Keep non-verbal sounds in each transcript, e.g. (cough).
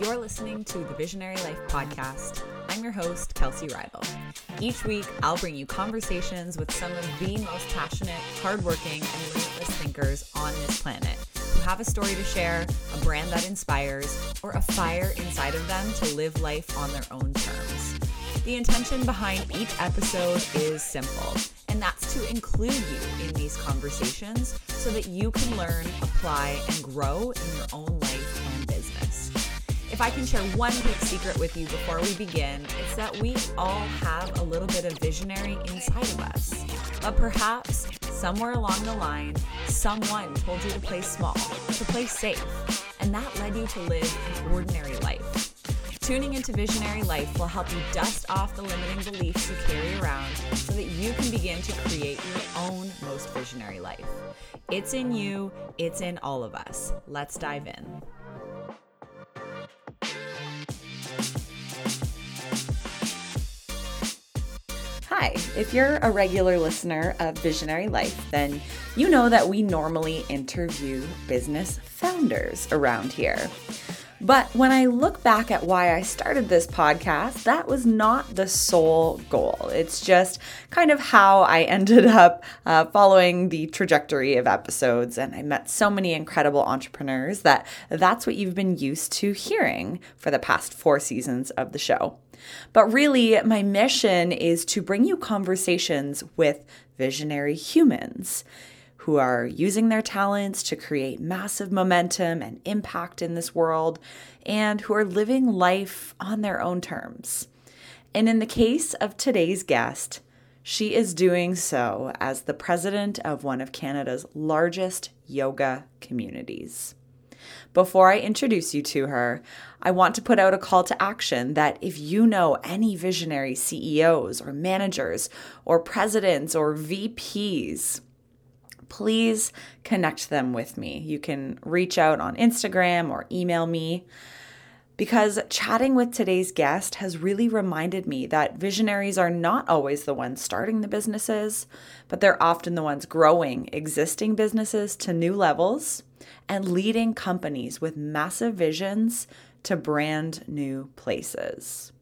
You're listening to the Visionary Life Podcast. I'm your host, Kelsey Rival. Each week, I'll bring you conversations with some of the most passionate, hardworking, and limitless thinkers on this planet who have a story to share, a brand that inspires, or a fire inside of them to live life on their own terms. The intention behind each episode is simple, and that's to include you in these conversations so that you can learn, apply, and grow in your own life. If I can share one big secret with you before we begin, it's that we all have a little bit of visionary inside of us. But perhaps somewhere along the line, someone told you to play small, to play safe, and that led you to live an ordinary life. Tuning into Visionary Life will help you dust off the limiting beliefs you carry around so that you can begin to create your own most visionary life. It's in you, it's in all of us. Let's dive in. Hi, if you're a regular listener of Visionary Life, then you know that we normally interview business founders around here. But when I look back at why I started this podcast, that was not the sole goal. It's just kind of how I (laughs) ended up uh, following the trajectory of episodes. And I met so many incredible entrepreneurs that that's what you've been used to hearing for the past four seasons of the show. But really, my mission is to bring you conversations with visionary humans who are using their talents to create massive momentum and impact in this world, and who are living life on their own terms. And in the case of today's guest, she is doing so as the president of one of Canada's largest yoga communities. Before I introduce you to her, I want to put out a call to action that if you know any visionary CEOs or managers or presidents or VPs, please connect them with me. You can reach out on Instagram or email me because chatting with today's guest has really reminded me that visionaries are not always the ones starting the businesses, but they're often the ones growing existing businesses to new levels and leading companies with massive visions to brand new places.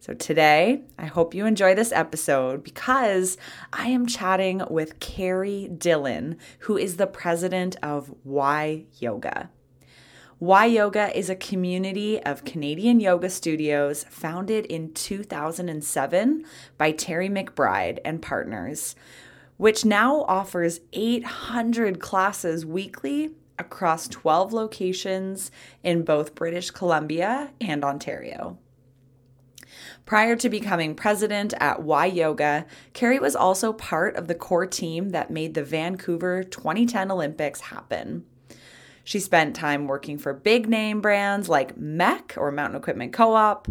So, today, I hope you enjoy this episode because I am chatting with Carey Dillen, who is the president of Y Yoga. Y Yoga is a community of Canadian yoga studios founded in 2007 by Terry McBride and partners, which now offers 800 classes weekly across 12 locations in both British Columbia and Ontario. Prior to becoming president at Y Yoga, Carey was also part of the core team that made the Vancouver 2010 Olympics happen. She spent time working for big name brands like MEC or Mountain Equipment Co op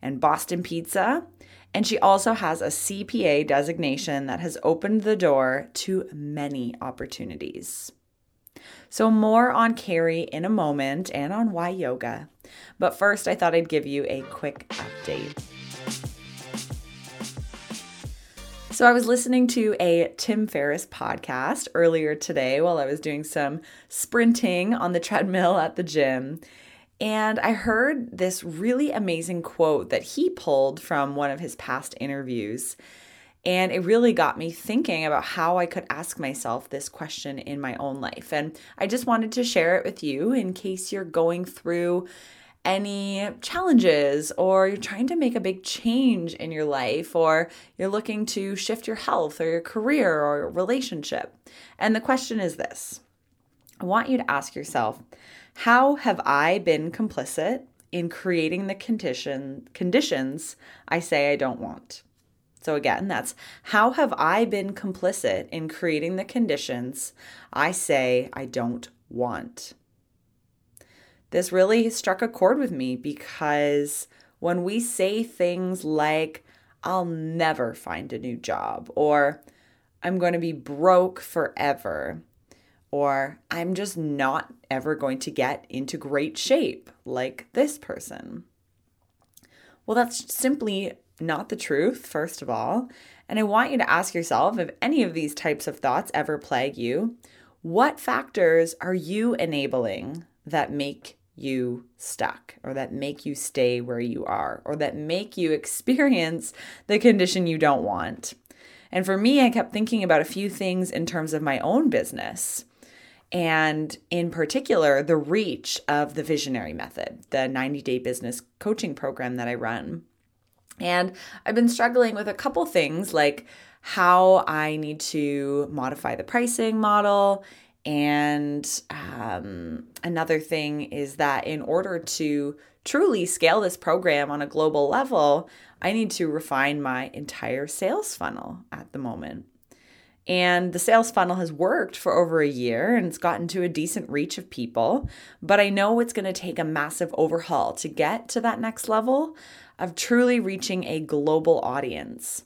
and Boston Pizza. And she also has a CPA designation that has opened the door to many opportunities. So, more on Carey in a moment and on Y Yoga. But first, I thought I'd give you a quick update. So, I was listening to a Tim Ferriss podcast earlier today while I was doing some sprinting on the treadmill at the gym. And I heard this really amazing quote that he pulled from one of his past interviews. And it really got me thinking about how I could ask myself this question in my own life. And I just wanted to share it with you in case you're going through any challenges or you're trying to make a big change in your life or you're looking to shift your health or your career or your relationship. And the question is this I want you to ask yourself, how have I been complicit in creating the condition, conditions I say I don't want? So, again, that's how have I been complicit in creating the conditions I say I don't want? this really struck a chord with me because when we say things like, I'll never find a new job, or I'm going to be broke forever, or I'm just not ever going to get into great shape like this person. Well, that's simply not the truth, first of all. And I want you to ask yourself if any of these types of thoughts ever plague you, what factors are you enabling that make you stuck or that make you stay where you are or that make you (laughs) experience the condition you don't want. And for me, I kept thinking about a few things in terms of my own business. And in particular, the reach of the visionary method, the 90 day business coaching program that I run. And I've been struggling with a couple things like how I need to modify the pricing model and um, another thing is that in order to truly scale this program on a global level, I need to refine my entire sales funnel at the moment. And the sales funnel has worked for over a year and it's gotten to a decent reach of people. But I know it's going to take a massive overhaul to get to that next level of truly reaching a global audience.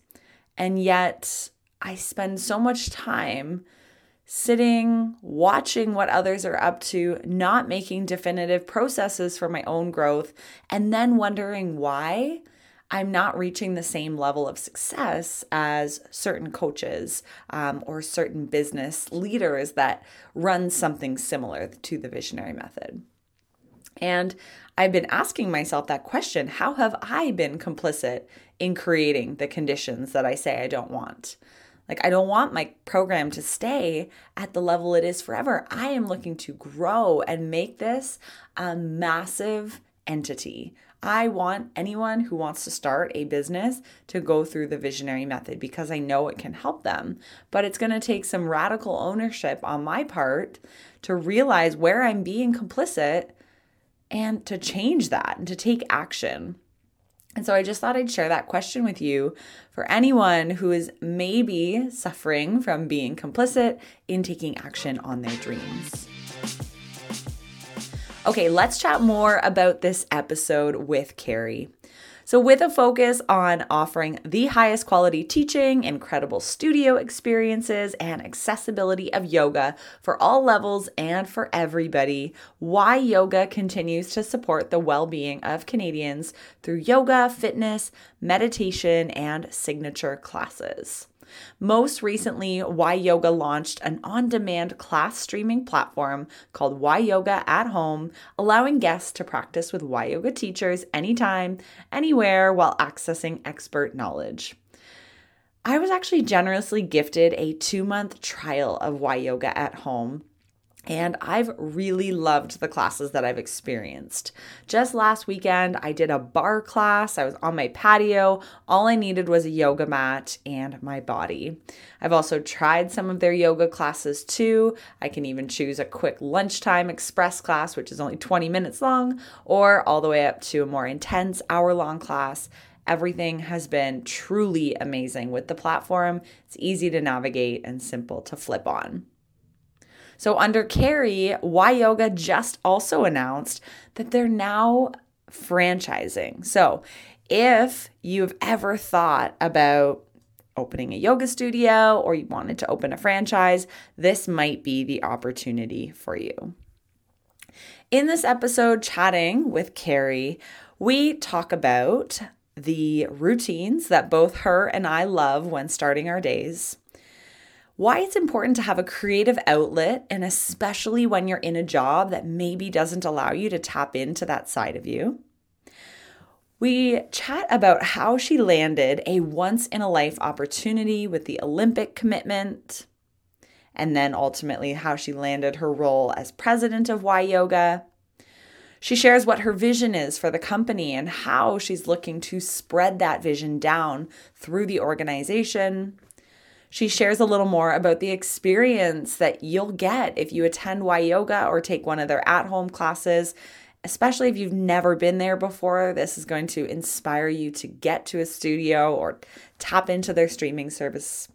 And yet, I spend so much time sitting, watching what others are up to, not making definitive processes for my own growth, and then wondering why I'm not reaching the same level of success as certain coaches um, or certain business leaders that run something similar to the visionary method. And I've been asking myself that question how have I been complicit in creating the conditions that I say I don't want? Like, I don't want my program to stay at the level it is forever. I am looking to grow and make this a massive entity. I want anyone who wants to start a business to go through the visionary method because I know it can help them. But it's going to take some radical ownership on my part to realize where I'm being complicit and to change that and to take action. And so I just thought I'd share that question with you for anyone who is maybe suffering from being complicit in taking action on their dreams. Okay, let's chat more about this episode with Carey. So, with a focus on offering the highest quality teaching, incredible studio experiences, and accessibility of yoga for all levels and for everybody, Y Yoga continues to support the well being of Canadians through yoga, fitness, meditation, and signature classes. Most recently, Y Yoga launched an on demand class streaming platform called Y Yoga at Home, allowing guests to practice with Y Yoga teachers anytime, anywhere, while accessing expert knowledge. I was actually generously gifted a two month trial of Y Yoga at Home and I've really loved the classes that I've experienced. Just last weekend, I did a bar class. I was on my patio. All I needed was a yoga mat and my body. I've also tried some of their yoga classes too. I can even choose a quick lunchtime express class, which is only 20 minutes long, or all the way up to a more intense hour long class. Everything has been truly amazing with the platform. It's easy to navigate and simple to flip on. So, under Carey, Y Yoga just also announced that they're now franchising. So, if you've ever thought about opening a yoga studio or you wanted to open a franchise, this might be the opportunity for you. In this episode, chatting with Carey, we talk about the routines that both her and I love when starting our days why it's important to have a creative outlet, and especially when you're in a job that maybe doesn't allow you to tap into that side of you. We chat about how she landed a once in a life opportunity with the Olympic commitment, and then ultimately how she landed her role as president of Y Yoga. She shares what her vision is for the company and how she's looking to spread that vision down through the organization. She shares a little more about the experience that you'll get if you attend Y Yoga or take one of their at home classes. Especially if you've never been there before, this is going to inspire you to get to a studio or tap into their streaming service.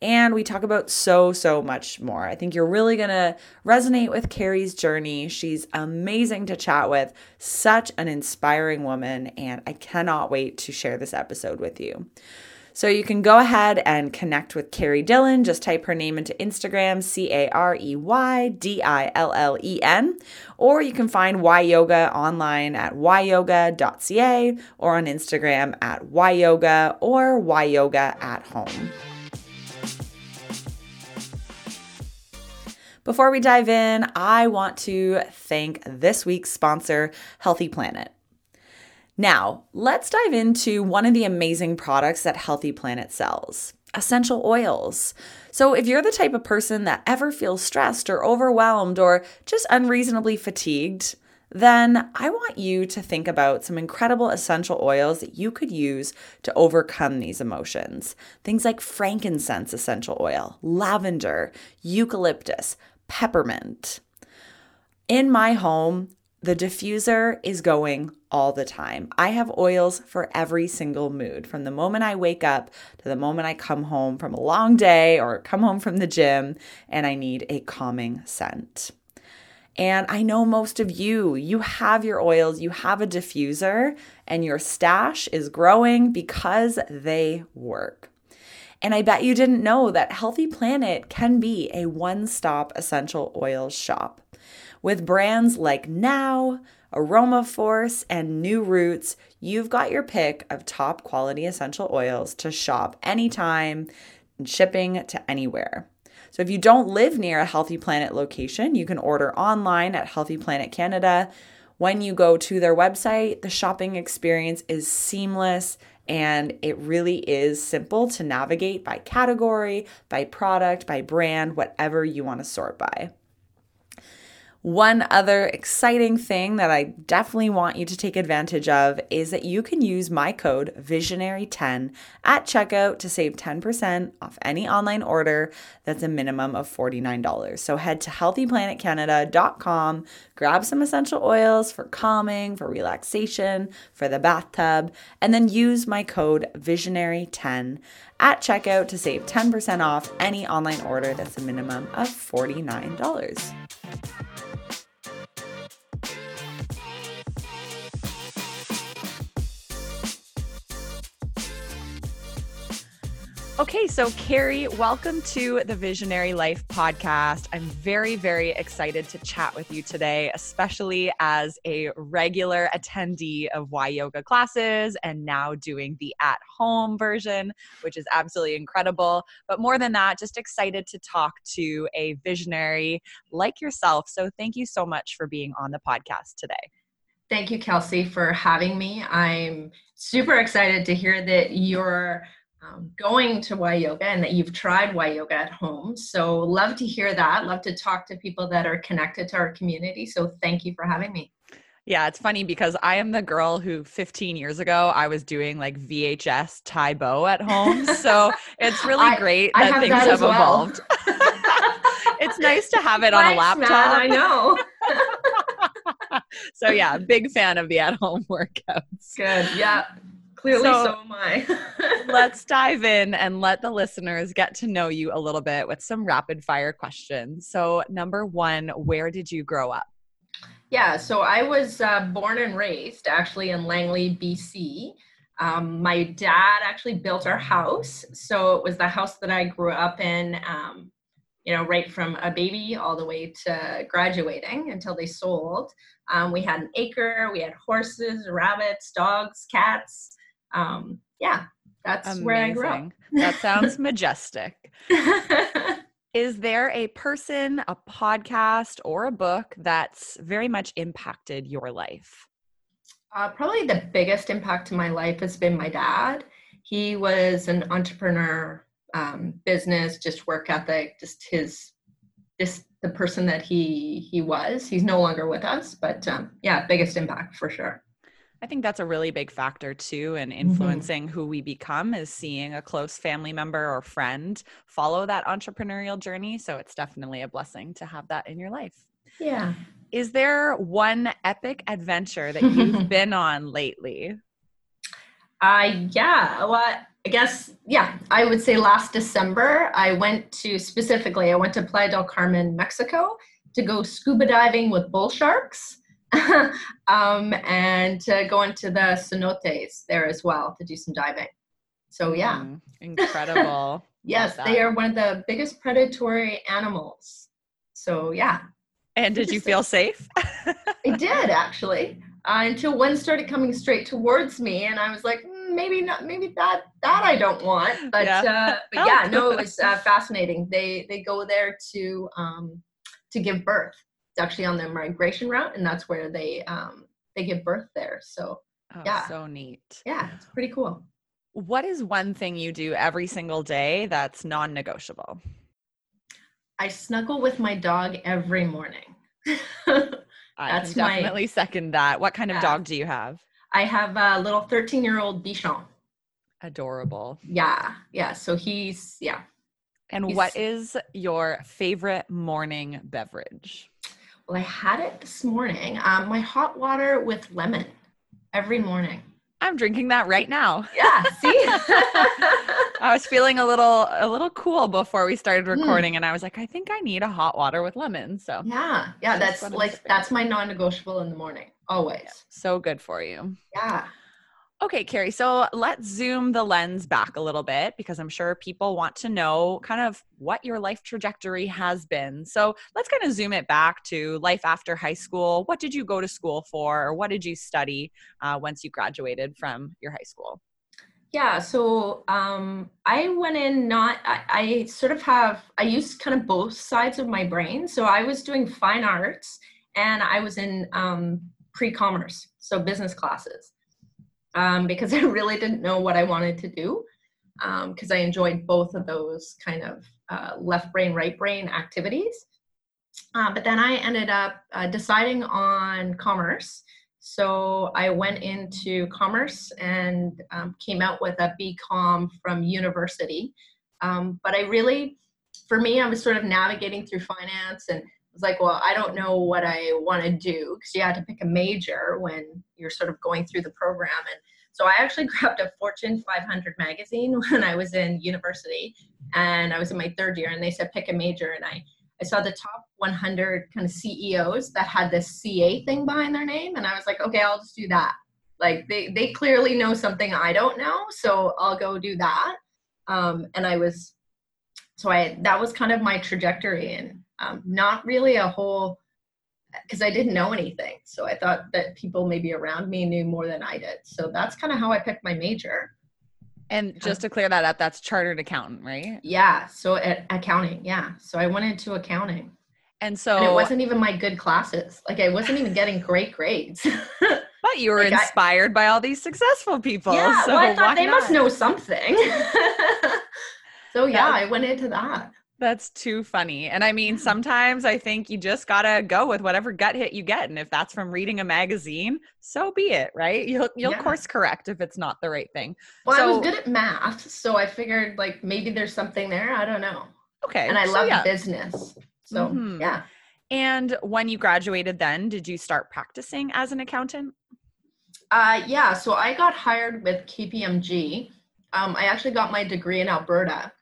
And we talk about so, so much more. I think you're really going to resonate with Carey's journey. She's amazing to chat with, such an inspiring woman, and I cannot wait to share this episode with you. So you can go ahead and connect with Carey Dillen. Just type her name into Instagram, C A R E Y D I L L E N. Or you can find Y Yoga online at yyoga.ca or on Instagram at yyoga or yyoga at home. Before we dive in, I want to thank this week's sponsor, Healthy Planet. Now, let's dive into one of the amazing products that Healthy Planet sells essential oils. So, if you're the type of person that ever feels stressed or overwhelmed or just unreasonably fatigued, then I want you to think about some incredible essential oils that you could use to overcome these emotions. Things like frankincense essential oil, lavender, eucalyptus, peppermint. In my home, the diffuser is going all the time. I have oils for every single mood, from the moment I wake up to the moment I come home from a long day or come home from the gym and I need a calming scent. And I know most of you, you have your oils, you have a diffuser, and your stash is growing because they work. And I bet you didn't know that Healthy Planet can be a one stop essential oils shop. With brands like Now, AromaForce, and New Roots, you've got your pick of top quality essential oils to shop anytime and shipping to anywhere. So if you don't live near a Healthy Planet location, you can order online at Healthy Planet Canada. When you go to their website, the shopping experience is seamless and it really is simple to navigate by category, by product, by brand, whatever you want to sort by. One other exciting thing that I definitely want you to take advantage of is that you can use my code Visionary10 at checkout to save 10% off any online order that's a minimum of $49. So head to healthyplanetcanada.com, grab some essential oils for calming, for relaxation, for the bathtub, and then use my code Visionary10 at checkout to save 10% off any online order that's a minimum of $49. Okay, so Carey, welcome to the Visionary Life podcast. I'm very, very excited to chat with you today, especially as a regular attendee of Y Yoga classes and now doing the at home version, which is absolutely incredible. But more than that, just excited to talk to a visionary like yourself. So thank you so much for being on the podcast today. Thank you, Kelsey, for having me. I'm super excited to hear that you're um, going to Y Yoga and that you've tried Y Yoga at home. So, love to hear that. Love to talk to people that are connected to our community. So, thank you for having me. Yeah, it's funny because I am the girl who 15 years ago I was doing like VHS Tae Bo at home. (laughs) So it's really I, great that have things that have well. evolved. (laughs) it's nice to have it Thanks, on a laptop. Man, I know. (laughs) so yeah, big fan of the at-home workouts. Good. Yeah. Clearly, so, so am I. (laughs) let's dive in and let the listeners get to know you a little bit with some rapid fire questions. So, number one, where did you grow up? Yeah, so I was uh, born and raised actually in Langley, BC. Um, my dad actually built our house. So it was the house that I grew up in, um, you know, right from a baby all the way to graduating until they sold. Um, we had an acre, we had horses, rabbits, dogs, cats um, yeah, that's Amazing. where I grew up. that sounds (laughs) majestic. (laughs) Is there a person, a podcast, or a book that's very much impacted your life? Uh, probably the biggest impact to my life has been my dad. He was an entrepreneur, um, business, just work ethic, just his, just the person that he he was. He's no longer with us, but um, yeah, biggest impact for sure. I think that's a really big factor too in mm-hmm. influencing mm-hmm. who we become is seeing a close family member or friend follow that entrepreneurial journey. So it's definitely a blessing to have that in your life. Yeah. Is there one epic adventure that you've (laughs) been on lately? Uh yeah. Well, I guess yeah, I would say last December I went to specifically I went to Playa del Carmen, Mexico to go scuba diving with bull sharks. (laughs) um, and to go into the cenotes there as well to do some diving. So yeah, mm, incredible. (laughs) yes, they are one of the biggest predatory animals. So yeah. And did you feel safe? (laughs) I did actually, uh, until one started coming straight towards me, and I was like, mm, maybe not, maybe that that I don't want. But yeah, uh, but yeah no, it was uh, fascinating. They they go there to um, to give birth. Actually on the migration route, and that's where they um, they give birth there. So Oh, Yeah. so neat. yeah, it's pretty cool. What is one thing you do every single day that's non negotiable? I snuggle with my dog every morning. (laughs) I That's can my- definitely second that. What kind of dog do you have? I have a little 13 year old Bichon. Adorable. Yeah, yeah. So he's yeah. And He's- what is your favorite morning beverage? Well, I had it this morning. Um, my hot water with lemon every morning. I'm drinking that right now. Yeah. See. (laughs) I was feeling a little a little cool before we started Mm. recording and I was like I think I need a hot water with lemon. So yeah, yeah. That's That's like that's my non-negotiable in the morning. Always. so good for you. Yeah. Okay, Carey. So let's zoom the lens back a little bit because I'm sure people want to know kind of what your life trajectory has been. So let's kind of zoom it back to life after high school. What did you go to school for, or what did you study uh, once you graduated from your high school? Yeah, so um, I went in not, I, I sort of have, I used kind of both sides of my brain. So I was doing fine arts and I was in um, pre commerce, so business classes, um, because (laughs) I really didn't know what I wanted to do. Because I enjoyed both of those kind of uh, left brain, right brain activities. Uh, but then I ended up uh, deciding on commerce. So I went into commerce and um, came out with a BCom from university. Um, but I really, for me, I was sort of navigating through finance and was like, well, I don't know what I want to do because you had to pick a major when you're sort of going through the program. And so I actually (laughs) grabbed a Fortune 500 magazine (laughs) when I was in university and I was in my third year and they said pick a major and I I saw the top 100 kind of CEOs that had this CA thing behind their name, and I was like, okay, I'll just do that. Like they they clearly know something I don't know, so I'll go do that. Um, and I was, so I that was kind of my trajectory, and um, not really a whole, because I didn't know anything. So I thought that people maybe around me knew more than I did. So that's kind of how I picked my major. And just to clear that up, that's chartered accountant, right? Yeah. So at accounting, yeah. So I went into accounting. And so, and it wasn't even my good classes. Like I wasn't even getting great grades. (laughs) but you were like I- inspired by all these successful people. yeah, so well, I thought they must know something. (laughs) so yeah, I went into that. That's too funny. And I mean, sometimes I think you just gotta go with whatever gut hit you get. And if that's from reading a magazine, so be it, right? You'll you'll Yeah. course correct if it's not the right thing. Well, I was good at math, so I figured like maybe there's something there. I don't know. Okay. And I so love yeah. business. So Mhm. yeah. And when you graduated, then did you start practicing as an accountant? Uh, yeah, so I got hired with KPMG. Um, I actually got my degree in Alberta.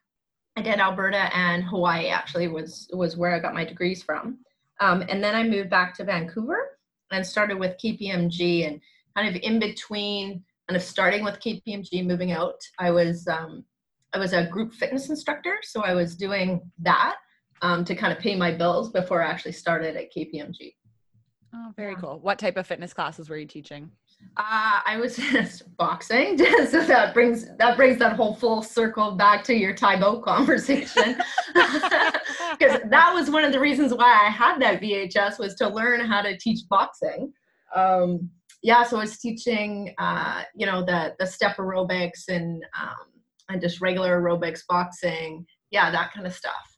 I did Alberta and Hawaii actually was was where I got my degrees from. Um, and then I moved back to Vancouver and started with KPMG and kind of in between kind of starting with KPMG, moving out, I was um, I was a group fitness instructor, so I was doing that um, to kind of pay my bills before I actually started at KPMG. Oh, very Yeah. cool. What type of fitness classes were you teaching? Uh, I was (laughs) just boxing, (laughs) so that brings that brings that whole full circle back to your Tae Bo conversation, (laughs) because that was one of the reasons why I had that VHS was to learn how to teach boxing. Um, yeah, so I was teaching, uh, you know, the the step aerobics and um, and just regular aerobics, boxing, yeah, that kind of stuff.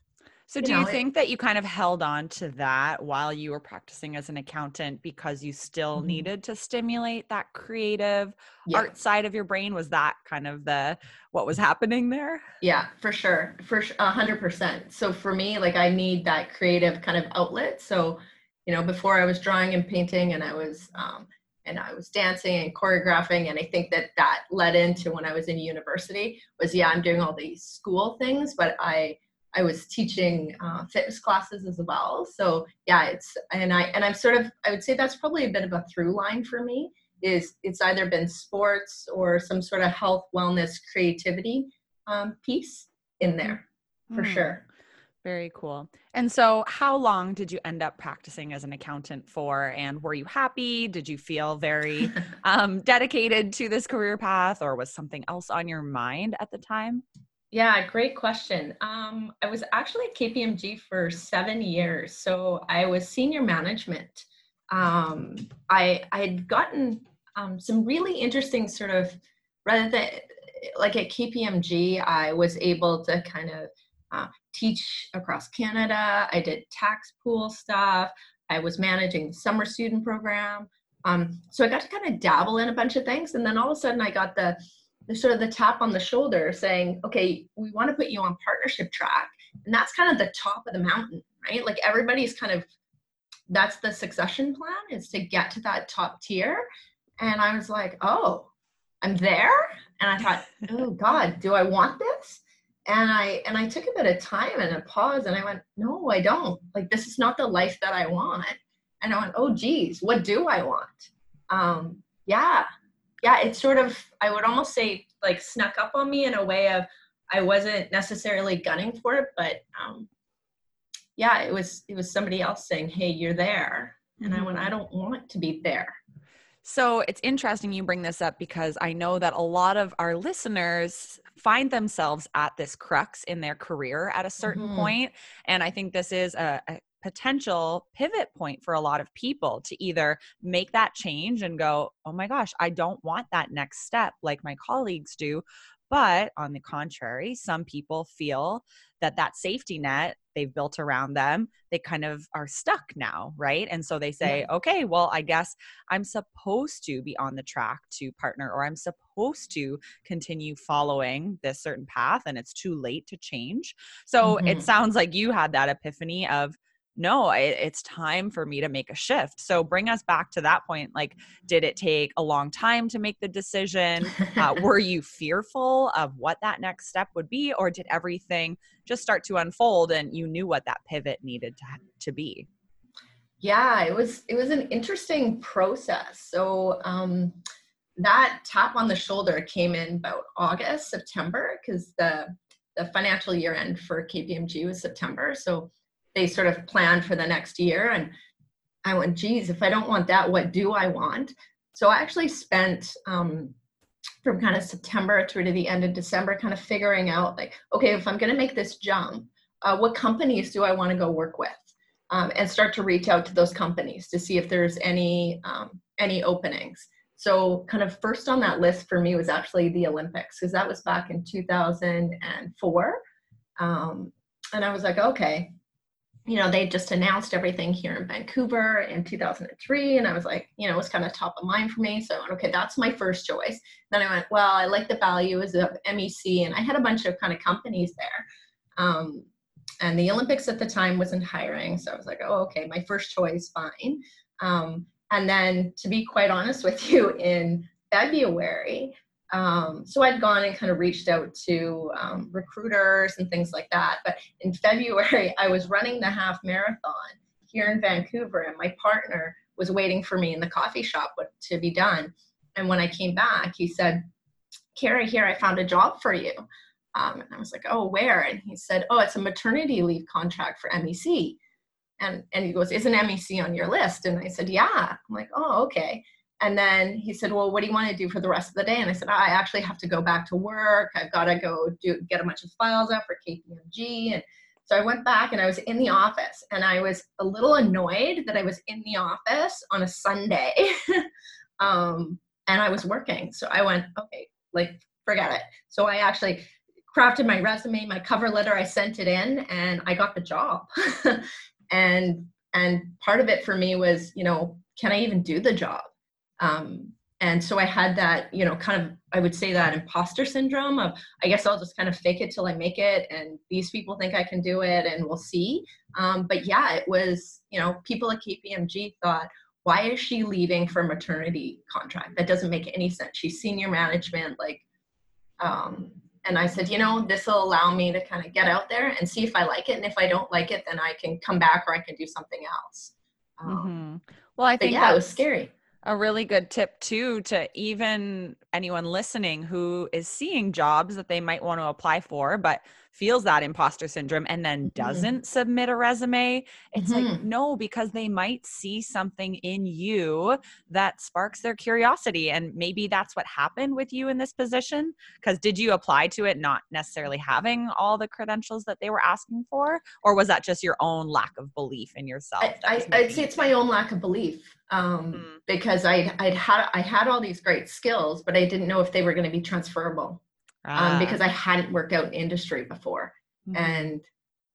So you do you know, it- think that you kind of held on to that while you were practicing as an accountant because you still Mhm. needed to stimulate that creative Yeah. art side of your brain? Was that kind of the what was happening there? Yeah, for sure. For a hundred percent. So for me, like I need that creative kind of outlet. So, you know, before I was drawing and painting and I was, um, and I was dancing and choreographing. And I think that that led into when I was in university was, yeah, I'm doing all these school things, but I, I was teaching uh, fitness classes as well. So yeah, it's, and I, and I'm sort of, I would say that's probably a bit of a through line for me is it's either been sports or some sort of health, wellness, creativity um, piece in there for Hmm, sure. Very cool. And so, how long did you end up practicing as an accountant for? And were you happy? Did you feel very (laughs) um, dedicated to this career path, or was something else on your mind at the time? Yeah, great question. Um, I was actually at KPMG for seven years, so I was senior management. Um, I I had gotten um, some really interesting sort of rather than like at KPMG, I was able to kind of uh, teach across Canada. I did tax pool stuff. I was managing the summer student program. Um, so I got to kind of dabble in a bunch of things, and then all of a sudden I got the, the sort of the tap on the shoulder saying, "Okay, we want to put you on partnership track," and that's kind of the top of the mountain, right? Like everybody's kind of that's the succession plan is to get to that top tier, and I was like, "Oh, I'm there," and I thought, (laughs) "Oh God, do I want this?" and i and i took a bit of time and a pause and i went no i don't. Like this is not the life that i want. And i went oh geez what do i want? Um yeah yeah it's sort of i would almost say like snuck up on me in a way of i wasn't necessarily gunning for it but um yeah it was it was somebody else saying hey you're there and mm-hmm. i went i don't want to be there so it's interesting you bring this up because I know that a lot of our listeners find themselves at this crux in their career at a certain mm-hmm. point. And I think this is a, a potential pivot point for a lot of people to either make that change and go, oh my gosh, I don't want that next step like my colleagues do. But on the contrary, some people feel that that safety net they've built around them, they kind of are stuck now, right? And so they say, yeah. okay, well, I guess I'm supposed to be on the track to partner, or I'm supposed to continue following this certain path, and it's too late to change. So mm-hmm. it sounds like you had that epiphany of, no, it, it's time for me to make a shift. So bring us back to that point. Like, did it take a long time to make the decision? Uh, (laughs) were you fearful of what that next step would be, or did everything just start to unfold and you knew what that pivot needed to, to be? Yeah, it was it was an interesting process. So um, that tap on the shoulder came in about August, September, because the the financial year end for KPMG was September. So they sort of planned for the next year. And I went, geez, if I don't want that, what do I want? So I actually spent um, from kind of September through to the end of December, kind of figuring out like, okay, if I'm going to make this jump, uh, what companies do I want to go work with? Um, and start to reach out to those companies to see if there's any um, any openings. So, kind of first on that list for me was actually the Olympics because that was back in 2004, um, and I was like, okay, you know, they just announced everything here in Vancouver in 2003. And I was like, you know, it was kind of top of mind for me. So okay, that's my first choice. Then I went, well, I like the values of MEC. And I had a bunch of kind of companies there. Um, and the Olympics at the time wasn't hiring. So I was like, oh, okay, my first choice, fine. Um, and then to be quite honest with you, in February, um, so I'd gone and kind of reached out to um, recruiters and things like that. But in (laughs) February, I was running the half marathon here in Vancouver, and my partner was waiting for me in the coffee shop to be done. And when I came back, he said, Carey, here, I found a job for you. Um, and I was like, oh, where? And he said, oh, it's a maternity leave contract for MEC. And, and he goes, isn't MEC on your list? And I said, yeah. I'm like, oh, okay. And then he said, Well, what do you want to do for the rest of the day? And I said, I actually have to go back to work. I've got to go do get a bunch of files out for KPMG. And so I went back and I was in the office and I was a little annoyed that I was in the office on a Sunday. (laughs) um, and I was working. So I went, okay, like forget it. So I actually crafted my resume, my cover letter, I sent it in and I got the job. (laughs) and and part of it for me was, you know, can I even do the job? Um, and so I had that, you know, kind of, I would say that imposter syndrome of, I guess I'll just kind of fake it till I make it. And these people think I can do it and we'll see. Um, but yeah, it was, you know, people at KPMG thought, why is she leaving for maternity contract? That doesn't make any sense. She's senior management. Like, um, and I said, you know, this will allow me to kind of get out there and see if I like it. And if I don't like it, then I can come back or I can do something else. Um, mm-hmm. Well, I think yeah, it was scary a really good tip too to even anyone listening who is seeing jobs that they might want to apply for but feels that imposter syndrome and then Mhm. doesn't submit a resume, it's like, Mhm. no, because they might see something in you that sparks their curiosity. And maybe that's what happened with you in this position. Because did you apply to it not necessarily having all the credentials that they were asking for? Or was that just your own lack of belief in yourself? I, I, I'd say it's my own lack of belief um, Mm. because I I'd had I had all these great skills, but I didn't know if they were going to be transferable um, Ah, because I hadn't worked out in industry before, mhm, and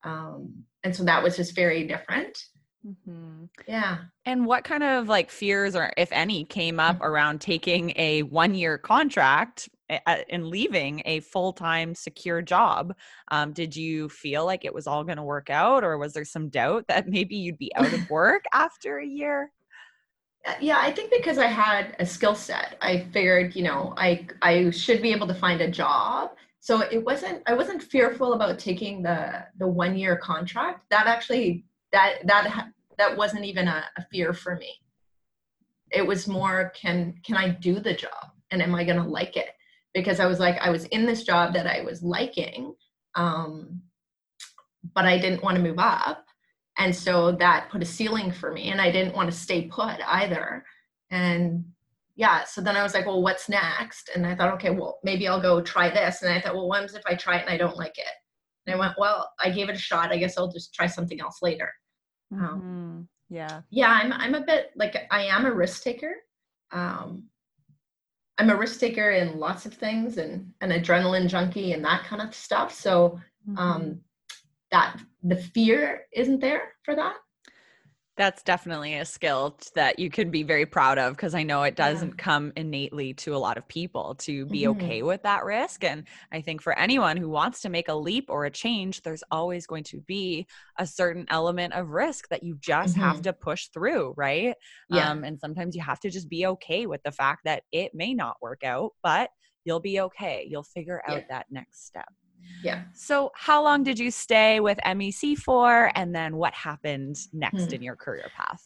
um, and so that was just very different. mhm. Yeah. And what kind of like fears or if any came up Mhm. around taking a one year contract a- a- and leaving a full time secure job? Um, did you feel like it was all going to work out or was there some doubt that (laughs) maybe you'd be out of work after a year? Yeah i think because i had a skill set i figured you know i i should be able to find a job. So it wasn't i wasn't fearful about taking the the one year contract. That actually that that that wasn't even a, a fear for me. It was more can can i do the job and am i going to like it? Because i was like i was in this job that i was liking um but i didn't want to move up and so that put a ceiling for me and i didn't want to stay put either. And yeah so then i was like well what's next? And i thought okay well maybe i'll go try this. And i thought well what if i try it and i don't like it? And i went well i gave it a shot. I guess i'll just try something else later. Mhm. Yeah. yeah i'm i'm a bit like i am a risk taker. Um i'm a risk taker in lots of things and an adrenaline junkie and that kind of stuff. So um that the fear isn't there for that That's definitely a skill that you can be very proud of because I know it doesn't come innately to a lot of people to be Mhm. okay with that risk. And I think for anyone who wants to make a leap or a change, there's always going to be a certain element of risk that you just have to push through, right? yeah Um, and sometimes you have to just be okay with the fact that it may not work out, but you'll be okay. You'll figure out Yeah. that next step. Yeah So, how long did you stay with MEC for? And then what happened next Hmm. in your career path?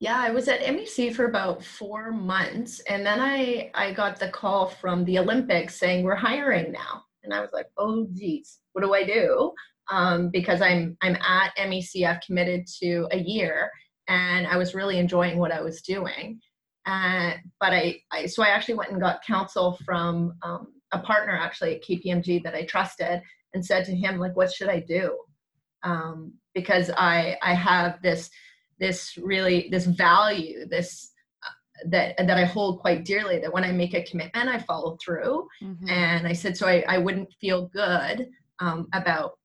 Yeah, I was at MEC for about four months, and then I I got the call from the Olympics saying we're hiring now, and I was like, oh geez, what do I do? Um, because I'm I'm at MEC, I've committed to a year, and I was really enjoying what I was doing. Uh, but I, I so I actually went and got counsel from um, a partner actually at KPMG that I trusted, and said to him like, what should I do? Um, because I I have this this really this value this uh, that that I hold quite dearly that when I make a commitment I follow through Mhm. and I said so I, I wouldn't feel good um, about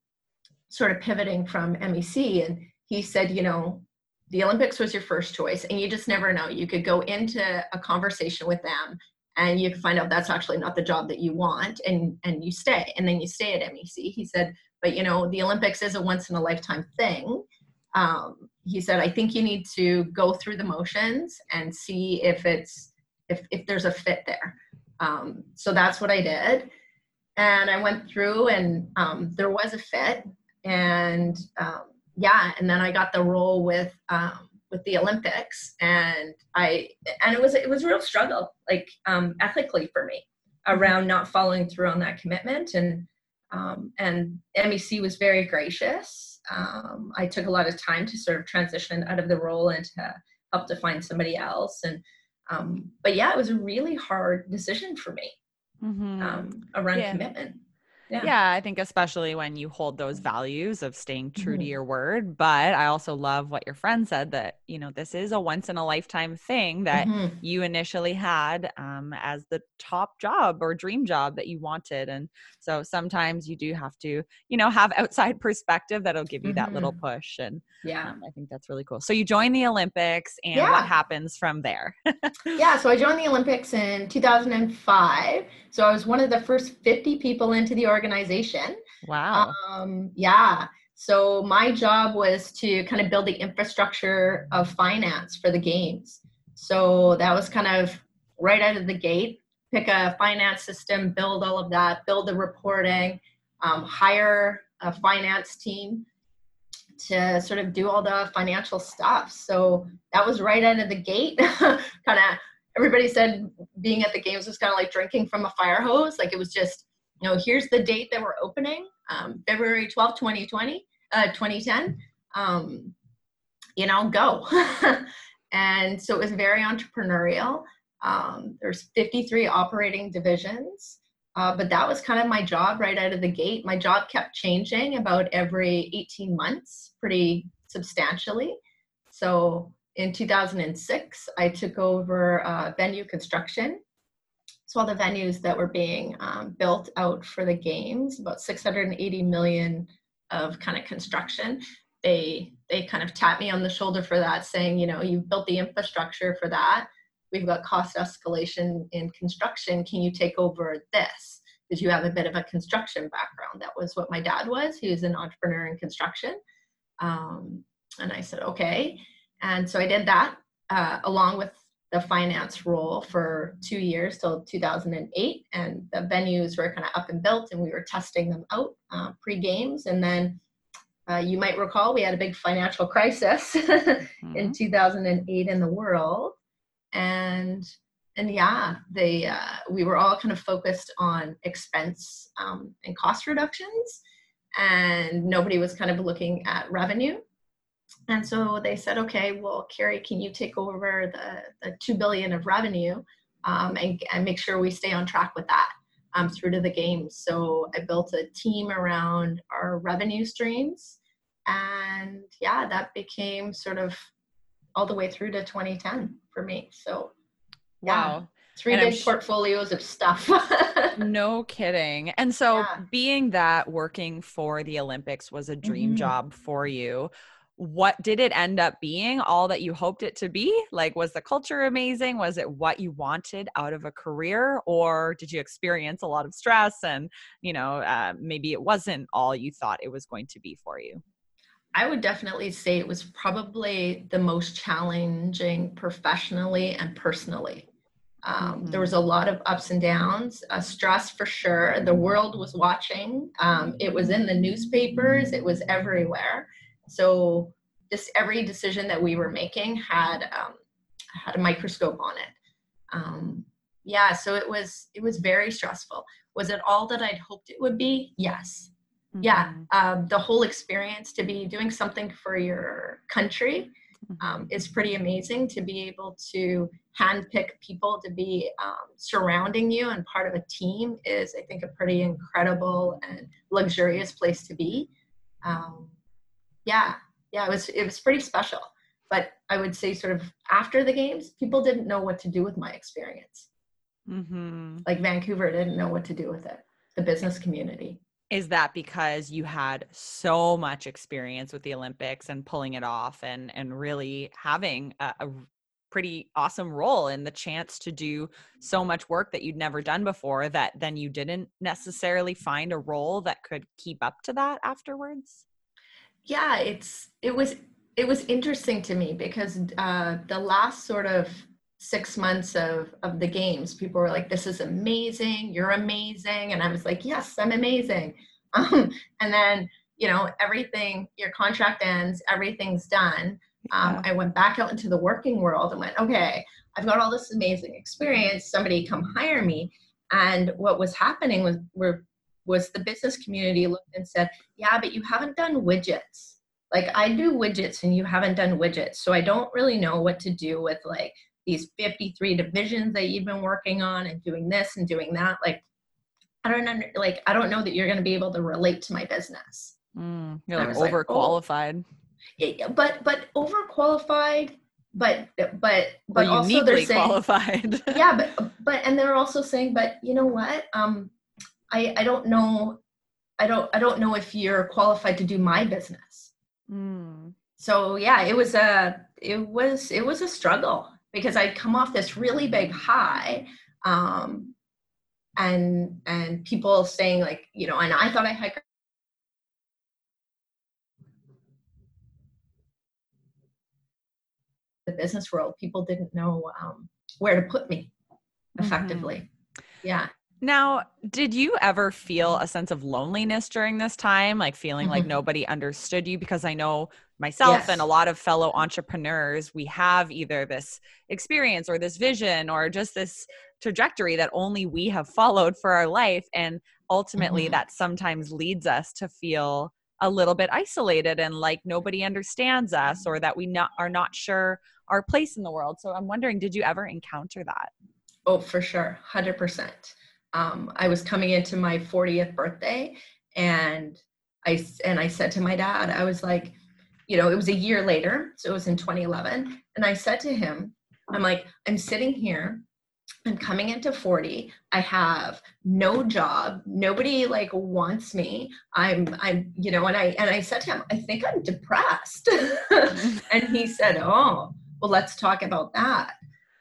sort of pivoting from MEC and he said you know the Olympics was your first choice and you just never know you could go into a conversation with them and you find out that's actually not the job that you want and and you stay. And then you stay at MEC he said but you know the Olympics is a once in a lifetime thing. Um, he said i think you need to go through the motions and see if it's if, if there's a fit there. Um, so that's what i did. And i went through and um, there was a fit. And um, yeah and then i got the role with um, with the olympics and i and it was it was a real struggle like um, ethically for me around not following through on that commitment and um, and mec was very gracious um, I took a lot of time to sort of transition out of the role and to help to find somebody else. And um, but yeah, it was a really hard decision for me Mhm. um, around Yeah. commitment. Yeah. yeah. I think especially when you hold those values of staying true to Mhm. your word. But I also love what your friend said that, you know, this is a once in a lifetime thing that Mhm. you initially had um, as the top job or dream job that you wanted. And so sometimes you do have to, you know, have (laughs) outside perspective that'll give you that little push. And yeah, um, I think that's really cool. So you join the Olympics and Yeah. what happens from there? yeah. So I joined the Olympics in 2005. So I was one of the first 50 people into the organization. wow. Um, yeah. So my job was to kind of build the infrastructure of finance for the games. So that was kind of right out of the gate. Pick a finance system, build all of that, build the reporting, um, hire a finance team to sort of do all the financial stuff. So that was right out of the gate. (laughs) kind of everybody said being at the games was kind of like drinking from a fire hose. Like it was just you know, here's the date that we're opening, um, February 12, 2020, uh, 2010. Um, you know, go. (laughs) and so it was very entrepreneurial. Um, there's 53 operating divisions. Uh, but that was kind of my job right out of the gate. My job kept changing about every 18 months, pretty substantially. So in 2006, I took over uh, venue construction. So all the venues that were being um, built out for the games, about 680 million of kind of construction. They they kind of tapped me on the shoulder for that, saying, you know, you've built the infrastructure for that we've got cost escalation in construction. Can you take over this? Did you have a bit of a construction background? That was what my dad was. He was an entrepreneur in construction. Um, and I said, okay. And so I did that uh, along with the finance role for two years till 2008. And the venues were kind of up and built, and we were testing them out uh, pre games. And then uh, you might recall we had a big financial crisis (laughs) mm-hmm. in 2008 in the world and and yeah they uh, we were all kind of focused on expense um, and cost reductions and nobody was kind of looking at revenue and so they said okay well Carey can you take over the, the 2 billion of revenue um, and, and make sure we stay on track with that um, through to the games so i built a team around our revenue streams and yeah that became sort of all the way through to 2010 for me. So, wow. Yeah, three and big sh- portfolios of stuff. (laughs) no kidding. And so, yeah. being that working for the Olympics was a dream mm-hmm. job for you, what did it end up being all that you hoped it to be like was the culture amazing was it what you wanted out of a career or did you experience a lot of stress and you know uh, maybe it wasn't all you thought it was going to be for you I would definitely say it was probably the most challenging professionally and personally. Um, mm-hmm. There was a lot of ups and downs, uh, stress for sure. The world was watching. Um, it was in the newspapers. It was everywhere. So just every decision that we were making had um, had a microscope on it. Um, yeah, so it was it was very stressful. Was it all that I'd hoped it would be? Yes mm-hmm. yeah um, the whole experience to be doing something for your country mm-hmm. um, is pretty amazing to be able to handpick people to be um, surrounding you and part of a team is i think a pretty incredible and luxurious place to be um, yeah. Yeah it was it was pretty special. But i would say sort of after the games people didn't know what to do with my experience. Mm-hmm. like vancouver didn't know what to do with it the business community. Is that because you had so much experience with the olympics and pulling it off and and really having a, a pretty awesome role and the chance to do so much work that you'd never done before that then you didn't necessarily find a role that could keep up to that afterwards yeah it's it was it was interesting to me because uh, the last sort of six months of of the games people were like this is amazing you're amazing and i was like yes i'm amazing. (laughs) Um, and then you know everything your contract ends everything's done. Um, i went back out into the working world and went okay i've got all this amazing experience somebody come hire me. And what was happening was were was the business community looked and said yeah but you haven't done widgets. Like i do widgets and you haven't done widgets so i don't really know what to do with like these 53 divisions that you've been working on and doing this and doing that. Like i don't under, like i don't know that you're going to be able to relate to my business. Mm, you're like overqualified like, oh. but but overqualified but but but also they're saying qualified. (laughs) Yeah but but and they're also saying but you know what? Um i i don't know i don't i don't know if you're qualified to do my business mm. so yeah it was a it was it was a struggle because I'd come off this really big high. Um, and and people saying like, you know, and I thought I had the business world, people didn't know um, where to put me effectively. Mm-hmm. Yeah. Now, did you ever feel a sense of loneliness during this time, like feeling mm-hmm. like nobody understood you? Because I know myself yes. and a lot of fellow entrepreneurs, we have either this experience or this vision or just this trajectory that only we have followed for our life. And ultimately mm-hmm. that sometimes leads us to feel a little bit isolated and like nobody understands us or that we not are not sure our place in the world so i'm wondering did you ever encounter that oh for sure 100% um, i was coming into my 40th birthday and i and i said to my dad i was like you know it was a year later so it was in 2011 and i said to him i'm like i'm sitting here I'm coming into 40. I have no job. Nobody like wants me. I'm I'm you know and I and I said to him, I think I'm depressed. (laughs) and he said, "Oh, well let's talk about that."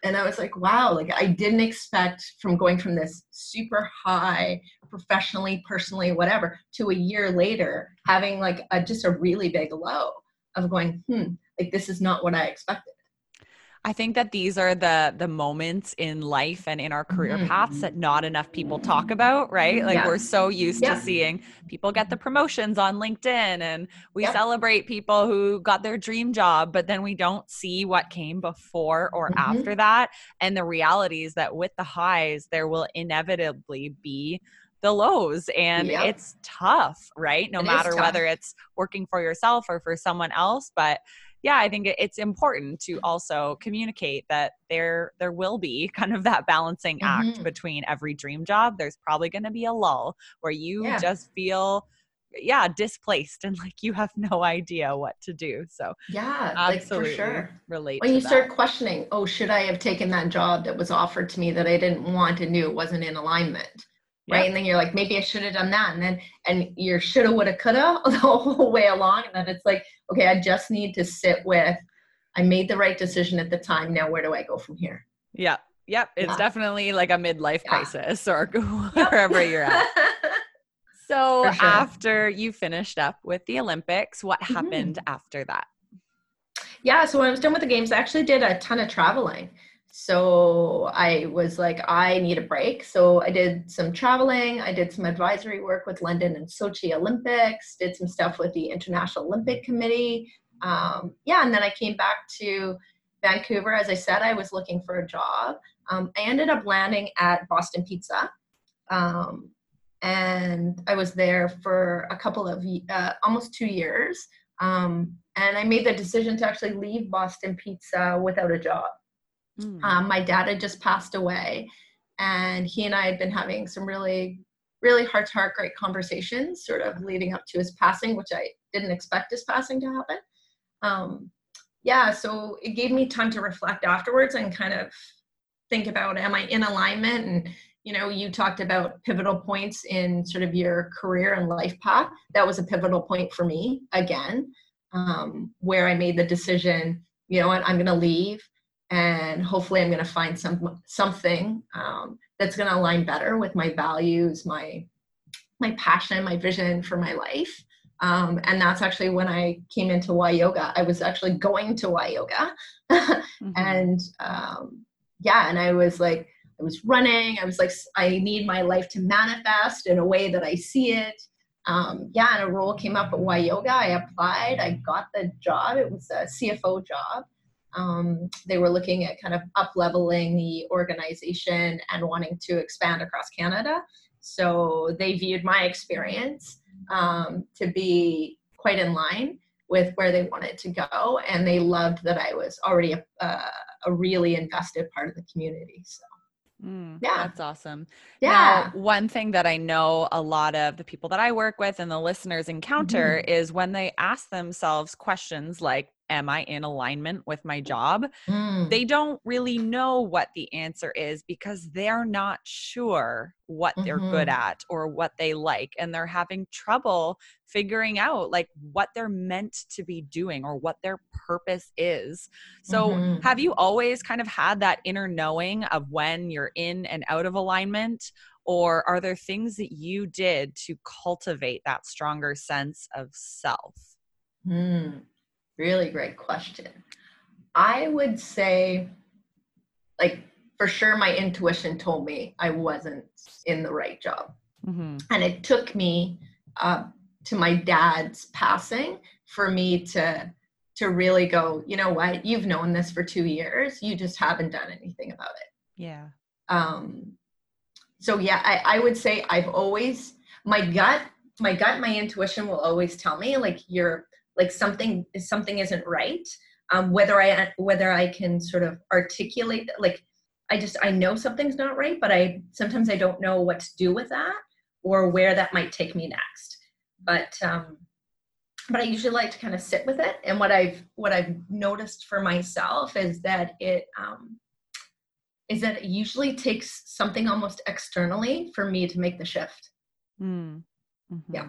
And I was like, "Wow, like I didn't expect from going from this super high professionally, personally, whatever, to a year later having like a just a really big low of going, "Hmm, like this is not what I expected." I think that these are the the moments in life and in our career mm-hmm. paths that not enough people talk about, right? Like yeah. we're so used yeah. to seeing people get the promotions on LinkedIn and we yeah. celebrate people who got their dream job, but then we don't see what came before or mm-hmm. after that. And the reality is that with the highs, there will inevitably be the lows and yep. it's tough right no it matter whether it's working for yourself or for someone else but yeah, I think it's important to also communicate that there there will be (laughs) kind of that balancing act mm-hmm. between every dream job. There's probably going to be a lull where you yeah. just feel yeah displaced and like you have no idea what to do so yeah absolutely like for sure relate when you that. start questioning oh should i have taken that job that was offered to me that i didn't want and knew it wasn't in alignment right? Yep. and then you're like maybe i should have done that. And then and you're shoulda woulda coulda (laughs) the whole way along. And then it's like okay i just need to sit with i made the right decision at the time. Now where do i go from here? Yeah yep. It's yeah. definitely like a midlife yeah. crisis or (laughs) wherever you're at. (laughs) So sure. after you finished up with the olympics what mm-hmm. happened after that? Yeah. So when i was done with the games i actually did a ton of traveling so I was like, I need a break. So I did some traveling. I did some advisory work with London and Sochi Olympics, did some stuff with the International Olympic Committee. Um, yeah, and then I came back to Vancouver. As I said, I was looking for a job. Um, I ended up landing at Boston Pizza. Um, and I was there for a couple of uh, almost two years. Um, and I made the decision to actually leave Boston Pizza without a job. Mm. Um, my dad had just passed away, and he and I had been having some really, really heart to heart, great conversations, sort of leading up to his passing, which I didn't expect his passing to happen. Um, yeah, so it gave me time to reflect afterwards and kind of think about am I in alignment and you know you talked about pivotal points in sort of your career and life path that was a pivotal point for me again um, where i made the decision you know what i'm going to leave and hopefully i'm going to find some something um, that's going to align better with my values my my passion my vision for my life. Um, and that's actually when i came into y yoga. I was actually going to y yoga. (laughs) Mm-hmm. and um, yeah and i was like i was running. I was like i need my life to manifest in a way that i see it. Um, yeah and a role came up at y yoga. I applied. I got the job. It was a cfo job um, they were looking at kind of up leveling the organization and wanting to expand across Canada. So they viewed my experience um, to be quite in line with where they wanted to go, and they loved that I was already a, a, a really invested part of the community. So. Mm, yeah. That's awesome. Yeah. Now, one thing that I know a lot of the people that I work with and the listeners encounter mm-hmm. is when they ask themselves questions like, am I in alignment with my job? Mm. They don't really know what the answer is because they're not sure what they're mm-hmm. good at or what they like. And they're having trouble figuring out like what they're meant to be doing or what their purpose is. So, mm-hmm. have you always kind of had that inner knowing of when you're in and out of alignment? Or are there things that you did to cultivate that stronger sense of self? Mm. Really great question. I would say, like, for sure, my intuition told me I wasn't in the right job. Mm-hmm. And it took me uh, to my dad's passing for me to to really go you know what you've known this for two years you just haven't done anything about it yeah um so yeah, I, I would say I've always my gut, my gut, my intuition will always tell me like you're like something something isn't right. Um, whether I whether I can sort of articulate like I just I know something's not right, but I sometimes I don't know what to do with that or where that might take me next. But um, but I usually like to kind of sit with it. And what I've what I've noticed for myself is that it um, is that it usually takes something almost externally for me to make the shift. Mm. Mm-hmm. Yeah.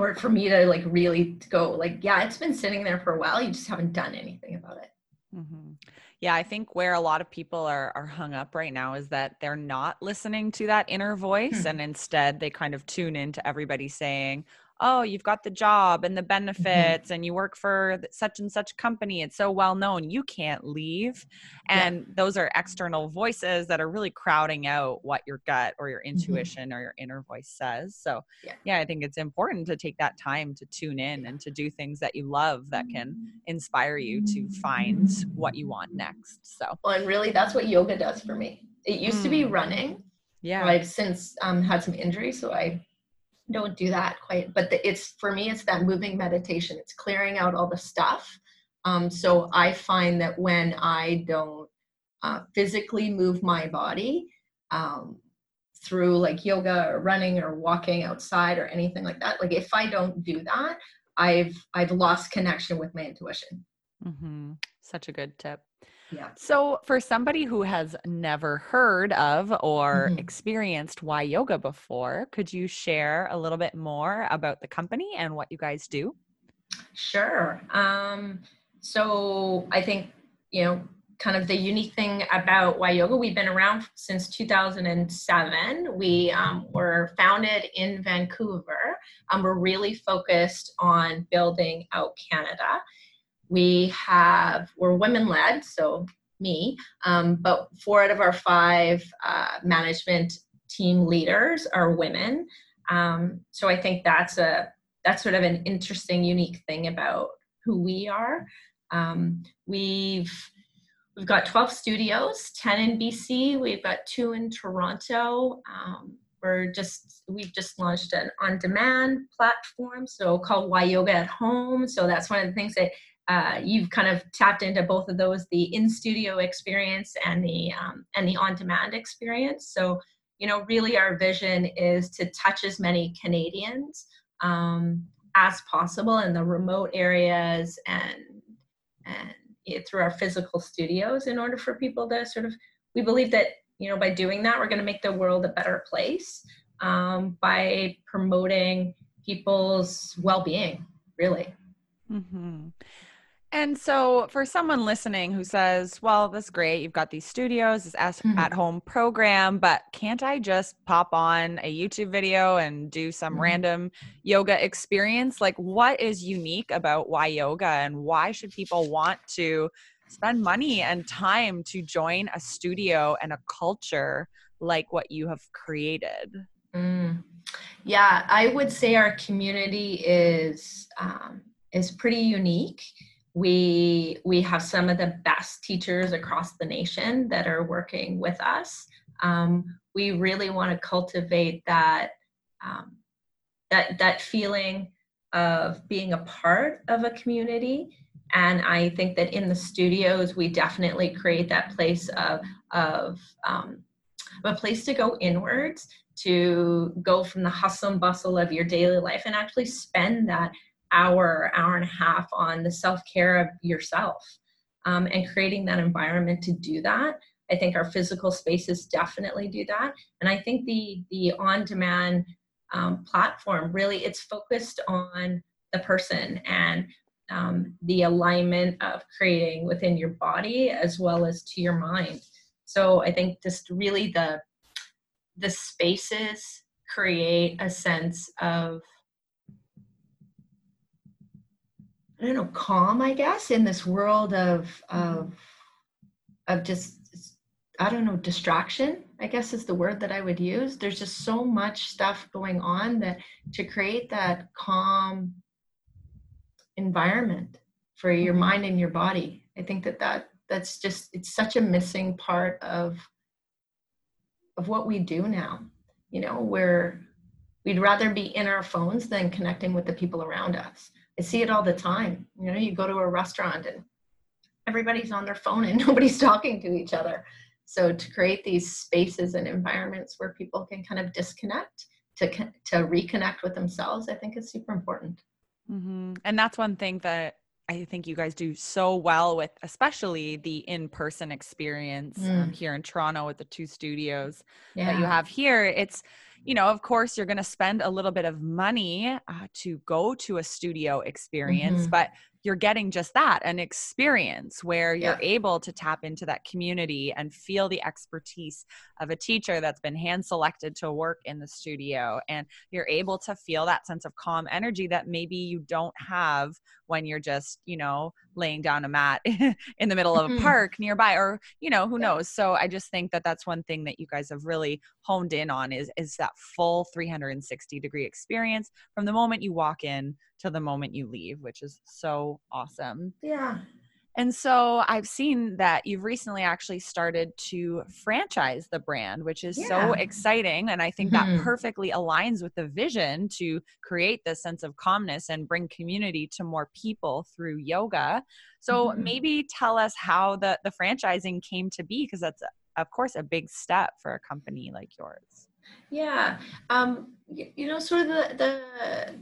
Or for me to like really go like, yeah, it's been sitting there for a while. You just haven't done anything about it. Mm-hmm. Yeah, I think where a lot of people are are hung up right now is that they're not listening to that inner voice, hmm. and instead they kind of tune into everybody saying, oh, you've got the job and the mm-hmm. benefits mm-hmm. and you work for such and such company. It's so well known. You can't leave. And yeah. those are external voices that are really crowding out what your gut or your mm-hmm. intuition mm-hmm. or your inner voice says. So, yeah. yeah, I think it's important to take that time to tune in and to do things that you love that can inspire you to find what you want next. So, well, and really that's what yoga does for me. It used mm. to be mm. running. Yeah. I've since um, had some injuries, so I don't do that quite but the, it's for me it's that moving meditation. It's clearing out all the stuff. Um, so i find that when i don't uh, physically move my body um, through like yoga or running or walking outside or anything like that like if i don't do that i've i've lost connection with my intuition. Mm-hmm. such a good tip yeah. So, for somebody who has never heard of or mm-hmm. experienced Y Yoga before, could you share a little bit more about the company and what you guys do? Sure. Um, so, I think, you know, kind of the unique thing about Y Yoga, we've been around since 2007. We um, were founded in Vancouver. Um, we're really focused on building out Canada we have we're women led so me um, but four out of our five uh, management team leaders are women. Um, so i think that's a that's sort of an interesting unique thing about who we are. Um, we've we've got 12 studios 10 in bc we've got two in toronto um, we're just we've just launched an on-demand platform so called Y Yoga at home so that's one of the things that uh, you've kind of tapped into both of those the in studio experience and the um, and the on demand experience so you know really our vision is to touch as many canadians um, as possible in the remote areas and and it, through our physical studios in order for people to sort of we believe that you know by doing that we're going to make the world a better place um, by promoting people's well-being really mm-hmm. And so, for someone listening who says, Well, that's great, you've got these studios, this mm-hmm. at home program, but can't I just pop on a YouTube video and do some mm-hmm. random yoga experience? Like, what is unique about Y Yoga, and why should people want to spend money and time to join a studio and a culture like what you have created? Mm. Yeah, I would say our community is um, is pretty unique we we have some of the best teachers across the nation that are working with us. Um, we really want to cultivate that um, that that feeling of being a part of a community. And i think that in the studios we definitely create that place of of um, a place to go inwards to go from the hustle and bustle of your daily life and actually spend that hour, hour and a half on the self care of yourself um, and creating that environment to do that. I think our physical spaces definitely do that, and I think the the on demand um, platform really it's focused on the person and um, the alignment of creating within your body as well as to your mind. So I think just really the the spaces create a sense of I don't know, calm, I guess, in this world of of of just I don't know, distraction, I guess is the word that I would use. There's just so much stuff going on that to create that calm environment for your mm-hmm. mind and your body. I think that that that's just it's such a missing part of of what we do now. you know, we're we'd rather be in our phones than connecting with the people around us. I see it all the time. You know, you go to a restaurant and everybody's on their phone and (laughs) nobody's talking to each other. So to create these spaces and environments where people can kind of disconnect to to reconnect with themselves, I think is super important. Mm-hmm. And that's one thing that I think you guys do so well with, especially the in-person experience um, mm. um, here in Toronto with the two studios yeah. that you have here. It's you know, of course, you're going to spend a little bit of money uh, to go to a studio experience, mm-hmm. but you're getting just that an experience where you're yeah. able to tap into that community and feel the expertise of a teacher that's been hand selected to work in the studio and you're able to feel that sense of calm energy that maybe you don't have when you're just you know laying down a mat (laughs) in the middle of a mm-hmm. park nearby or you know who yeah. knows so i just think that that's one thing that you guys have really honed in on is is that full 360 degree experience from the moment you walk in to the moment you leave, which is so awesome. Yeah. And so I've seen that you've recently actually started to franchise the brand, which is yeah. so exciting. And I think mm-hmm. that perfectly aligns with the vision to create this sense of calmness and bring community to more people through yoga. So mm-hmm. maybe tell us how the, the franchising came to be, because that's, of course, a big step for a company like yours. Yeah. Um, you know, sort of the, the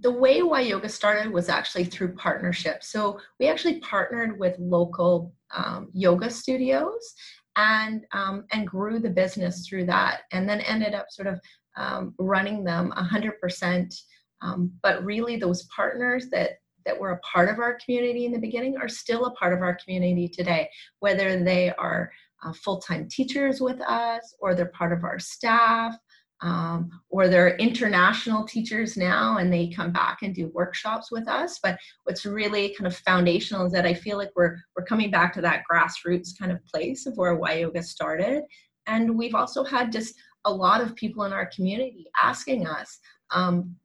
the way Y Yoga started was actually through partnership. So we actually partnered with local um, yoga studios and um, and grew the business through that, and then ended up sort of um, running them 100%. Um, but really, those partners that that were a part of our community in the beginning are still a part of our community today, whether they are uh, full-time teachers with us or they're part of our staff um, or they're international teachers now and they come back and do workshops with us. But what's really kind of foundational is that i feel like we're we're coming back to that grassroots kind of place of where y yoga started. And we've also had just a lot of people in our community asking us um,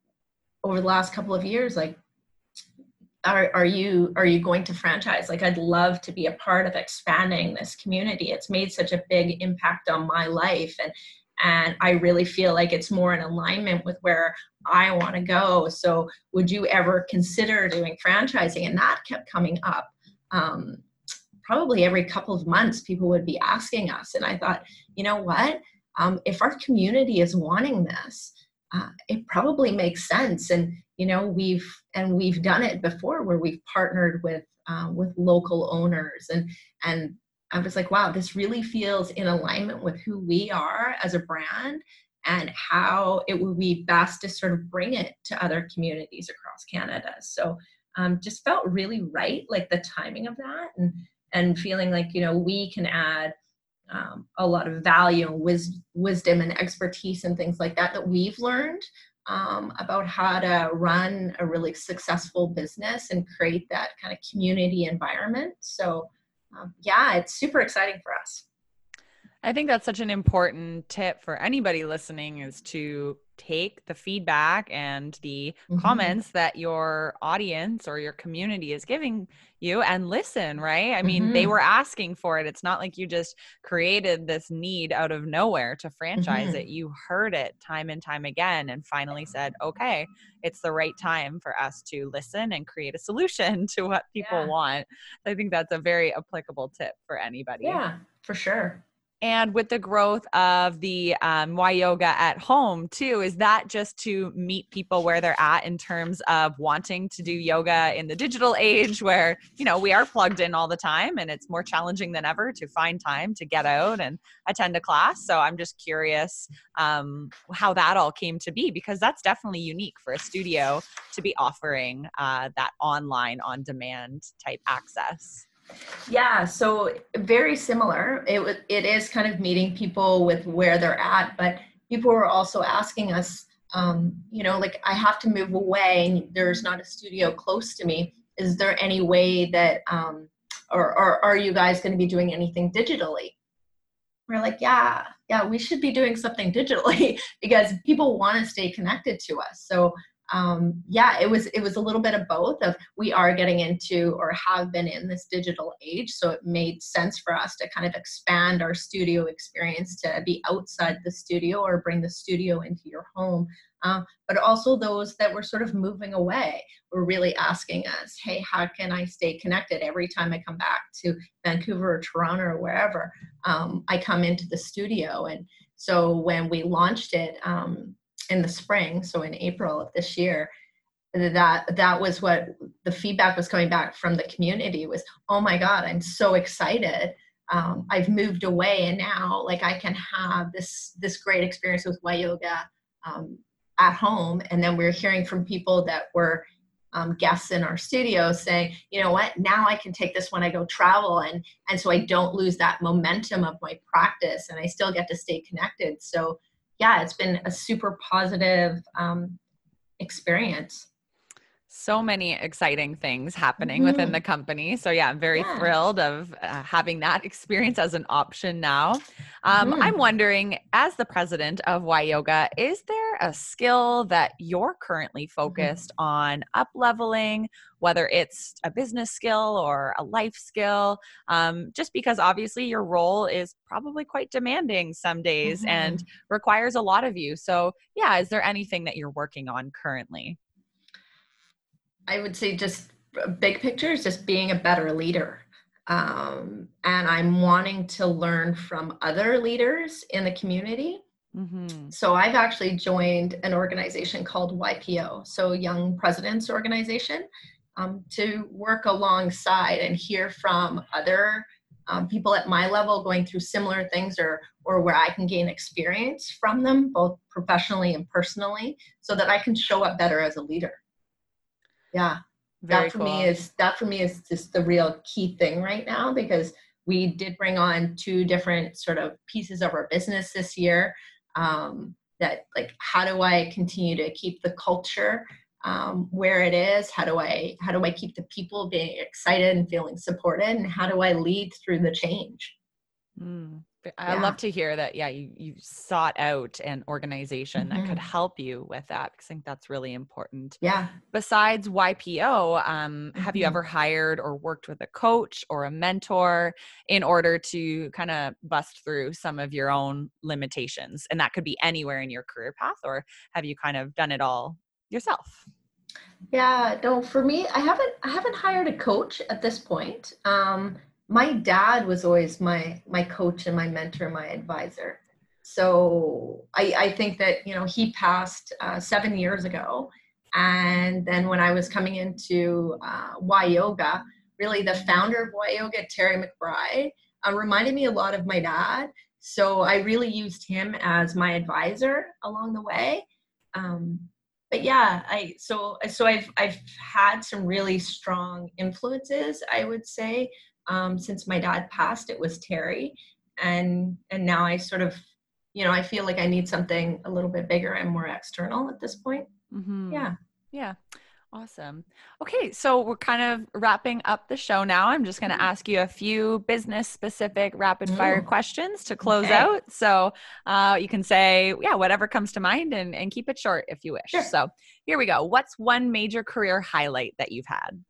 over the last couple of years like are, are you are you going to franchise? Like i'd love to be a part of expanding this community. It's made such a big impact on my life. And and I really feel like it's more in alignment with where I want to go. So, would you ever consider doing franchising? And that kept coming up. Um, probably every couple of months, people would be asking us. And I thought, you know what? Um, if our community is wanting this, uh, it probably makes sense. And you know, we've and we've done it before, where we've partnered with um, with local owners and and I was like, wow, this really feels in alignment with who we are as a brand and how it would be best to sort of bring it to other communities across Canada. So um, just felt really right, like the timing of that and and feeling like, you know, we can add um, a lot of value and wis- wisdom and expertise and things like that that we've learned um, about how to run a really successful business and create that kind of community environment. So um, yeah, it's super exciting for us. I think that's such an important tip for anybody listening is to take the feedback and the mm-hmm. comments that your audience or your community is giving you and listen, right? I mean, mm-hmm. they were asking for it. It's not like you just created this need out of nowhere to franchise mm-hmm. it. You heard it time and time again and finally said, okay, it's the right time for us to listen and create a solution (laughs) to what people yeah. want. I think that's a very applicable tip for anybody. Yeah, for sure and with the growth of the um, Y Yoga at home too, is that just to meet people where they're at in terms of wanting to do yoga in the digital (laughs) age, where you know we are plugged in all the time, and it's more challenging than ever to find time to get out and attend a class. So I'm just curious um, how that all came to be because that's definitely unique for a studio to be offering uh, that online on-demand type access. Yeah, so very similar. It it is kind of meeting people with where they're at, but people were also asking us, um, you know, like I have to move away, and there's not a studio close to me. Is there any way that, um, or, or are you guys going to be doing anything digitally? We're like, yeah, yeah, we should be doing something (laughs) digitally because people want to stay connected to us. So um, yeah, it was it was a little bit of both. Of we are getting into or have been in this digital age, so it made sense for us to kind of expand our studio experience to be outside the studio or bring the studio into your home. Uh, but also those that were sort of moving away were really asking us, "Hey, how can I stay connected every time I come back to Vancouver or Toronto or wherever um, I come into the studio?" And so when we launched it. Um, in the spring, so in April of this year, that that was what the feedback was coming back from the community was, oh my God, I'm so excited. Um, I've moved away and now like I can have this this great experience with Y Yoga um, at home. And then we're hearing from people that were um, guests in our studio saying, you know what, now I can take this when I go travel, and and so I don't lose that momentum of my practice, and I still get to stay connected. So yeah, it's been a super positive um, experience. So many exciting things happening mm-hmm. within the company. So, yeah, I'm very yeah. thrilled of uh, having that experience as an option now. Um, mm-hmm. I'm wondering, as the president of Y Yoga, is there a skill that you're currently mm-hmm. focused mm-hmm. on up leveling whether it's a business skill or a life skill, um, just because obviously your role is probably quite demanding some days mm-hmm. and requires a lot of you. So, yeah, is there anything that you're working on currently? I would say just big picture is just being a better leader. Um, and I'm wanting to learn from other leaders in the community. Mm-hmm. So I've actually joined an organization called YPO, so Young Presidents Organization, um, to work alongside and hear from other um, people at my level going through similar things or or where I can gain experience from them both professionally and personally so that I can show up better as a leader. Yeah. Very that for cool. me is that for me is just the real key thing right now because we did bring on two different sort of pieces of our business this year um, that like how do i continue to keep the culture um, where it is how do i how do i keep the people being excited and feeling supported and how do i lead through the change mm. I yeah. love to hear that. Yeah, you you sought out an organization mm-hmm. that could mm-hmm. help you with that because I think that's really important. Yeah. Besides YPO, um, mm-hmm. have you mm-hmm. ever hired or worked with a coach or a mentor in order to kind of bust through some of your own limitations? And that could be anywhere in your career path, or have you kind of done it all yourself? Yeah, no, for me, I haven't I haven't hired a coach at this point. Um, my dad was always my my coach and my mentor, my advisor. So I, I think that you know he passed uh, seven years ago, and then when I was coming into uh, Yoga, really the founder of Y Yoga, Terry McBride, uh, reminded me a lot of my dad. So I really used him as my advisor along the way. Um, but yeah, I so so I've I've had some really strong influences, I would say. Um, since my dad passed, it was Terry, and and now I sort of, you know, I feel like I need something a little bit bigger and more external at this point. Mm-hmm. Yeah, yeah. Awesome. Okay, so we're kind of wrapping up the show now. I'm just going to mm-hmm. ask you a few business specific rapid fire Ooh. questions to close okay. out. So uh, you can say, yeah, whatever comes to mind and, and keep it short if you wish. Sure. So here we go. What's one major career highlight that you've had?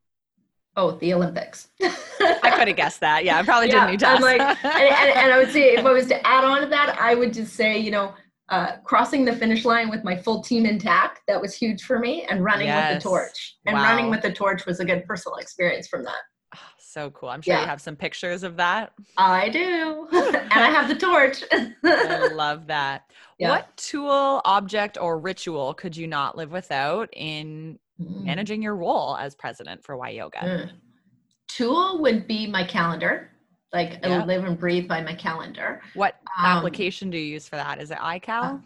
Oh, the Olympics. I could have guessed that. Yeah, I probably yeah, didn't need to. I'm like, and, and, and I would say if I was to add on to that, I would just say, you know, uh, crossing the finish line with my full team intact. That was huge for me, and running yes. with the torch. And wow. running with the torch was a good personal experience from that. Oh, so cool. I'm sure yeah. you have some pictures of that. I do. (laughs) and I have the torch. I (laughs) love that. Yeah. What tool, object, or ritual could you not live without in mm. managing your role as president for Y Yoga? Mm. Tool would be my calendar like yeah. I live and breathe by my calendar. What um, application do you use for that? Is it iCal?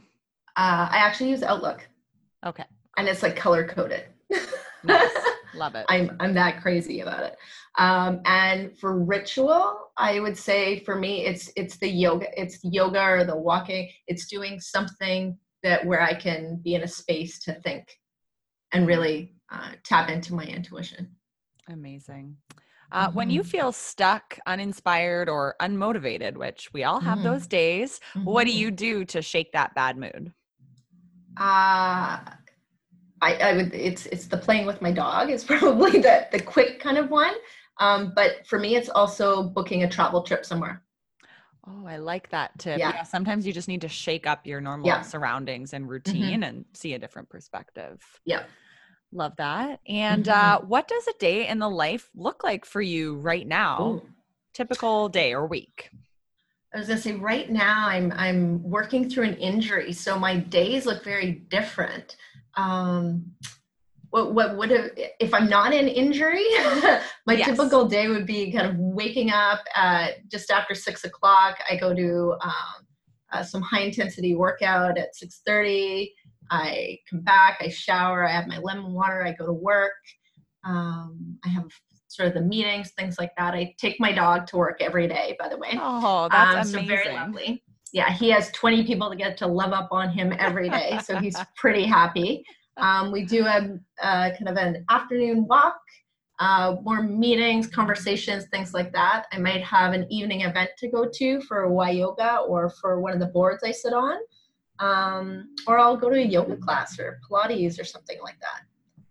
Uh, uh, I actually use Outlook. Okay. And it's like color coded. nice. (laughs) Love it. I'm I'm that crazy about it. Um, and for ritual, I would say for me, it's it's the yoga, it's yoga or the walking. It's doing something that where I can be in a space to think and really uh, tap into my intuition. Amazing. Uh, mm-hmm. When you mm-hmm. feel stuck, uninspired, or unmotivated, which we all have mm-hmm. those days, mm-hmm. what do mm-hmm. you do to shake that bad mood? Uh, I, I would it's it's the playing with my dog is (laughs) probably the the quick kind of one. Um, but for me, it's also booking a travel trip somewhere. Oh, I like that tip. Yeah. yeah. Sometimes you just need to shake up your normal yeah. surroundings and mm-hmm. routine mm-hmm. and see a different perspective. Yeah. Love that. And mm-hmm. uh, what does a day in the life look like for you right now? Ooh. Typical day or week? I was gonna say right now I'm I'm working through an injury, so my days look very different. Um, what what would have if I'm not in injury? (laughs) my yes. typical day would be kind of waking up at just after six o'clock. I go to um, uh, some high intensity workout at six thirty. I come back, I shower, I have my lemon water, I go to work. Um, I have sort of the meetings, things like that. I take my dog to work every day, by the way. Oh, that's um, amazing. So very lovely. Yeah, he has 20 people to get to love up on him every day, so he's (laughs) pretty happy. Um, we do a, a, kind of an afternoon walk, uh, more meetings, conversations, things like that. I might have an evening event to go to for Y yoga or for one of the boards I sit on, um, or I'll go to a yoga class or Pilates or something like that.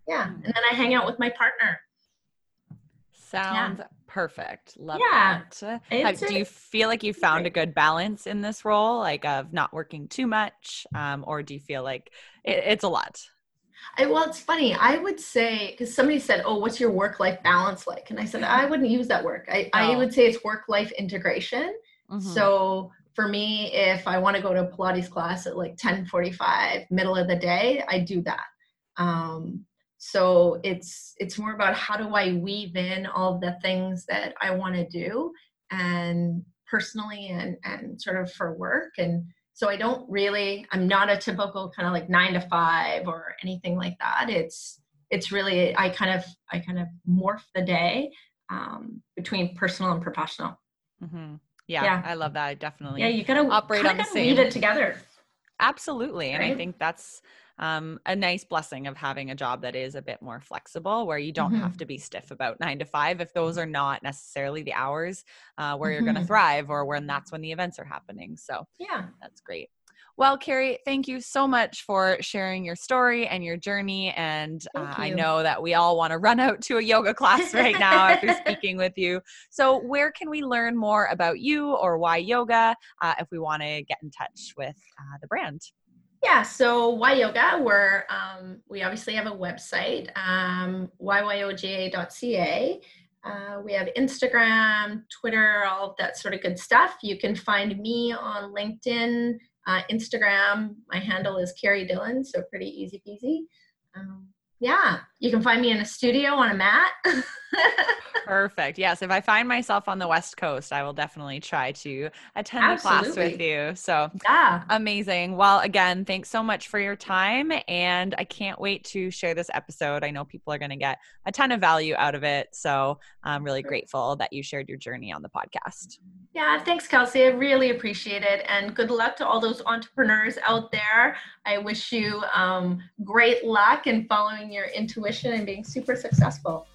Yeah, and then I hang out with my partner. Sounds yeah. perfect. Love yeah. that. Have, do you feel like you found a good balance in this role, like of not working too much, um, or do you feel like it, it's a lot? I, well, it's funny. I would say because somebody said, "Oh, what's your work-life balance like?" And I said, I wouldn't use that work. I, oh. I would say it's work-life integration. Mm-hmm. So for me, if I want to go to a Pilates class at like 10:45, middle of the day, I do that. Um, so it's it's more about how do I weave in all the things that I want to do and personally and and sort of for work and so i don't really i'm not a typical kind of like nine to five or anything like that. It's it's really i kind of i kind of morph the day um, between personal and professional. Mm-hmm. yeah, yeah, i love that. I definitely yeah you gotta operate on the same weave it together. Absolutely right? and i think that's um, a nice blessing of having a job that is a bit more flexible where you don't mm-hmm. have to be stiff about nine to five if those are not necessarily the hours uh, where mm-hmm. you're going to thrive or when that's when the events are happening so yeah that's great well, Carey, thank you so much for sharing your story and your journey. And uh, I know that we all want to run out to a yoga class right (laughs) now after speaking with you. So, where can we learn more about you or Y Yoga uh, if we want to get in touch with uh, the brand? Yeah, so Y Yoga, we're um, we obviously have a website, um, yyoga.ca. Uh, we have Instagram, Twitter, all of that sort of good stuff. You can find me on LinkedIn, uh, Instagram. My handle is Carey Dillen, so pretty easy peasy. Um, yeah, you can find me in a studio on a mat. (laughs) Perfect. Yes, if I find myself on the West Coast, I will definitely try to attend Absolutely. the class with you. So, yeah. Amazing. Well, again, thanks so much for your time and I can't wait to share this episode. I know people are going to get a ton of value out of it. So, I'm really grateful that you shared your journey on the podcast. Yeah, thanks, Kelsey. I really appreciate it. And good luck to all those entrepreneurs out there. I wish you um, great luck in following your intuition and being super successful.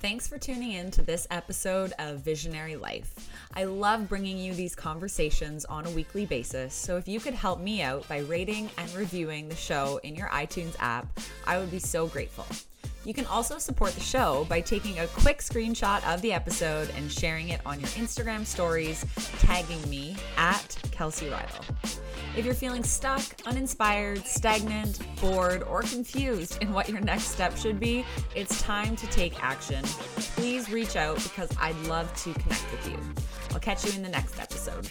Thanks for tuning in to this episode of Visionary Life. I love bringing you these conversations on a weekly basis, so if you could help me out by rating and reviewing the show in your iTunes app, I would be so grateful. You can also support the show by taking a quick screenshot of the episode and sharing it on your Instagram stories, tagging me at Kelsey Rydell. If you're feeling stuck, uninspired, stagnant, bored, or confused in what your next step should be, it's time to take action. Please reach out because I'd love to connect with you. I'll catch you in the next episode.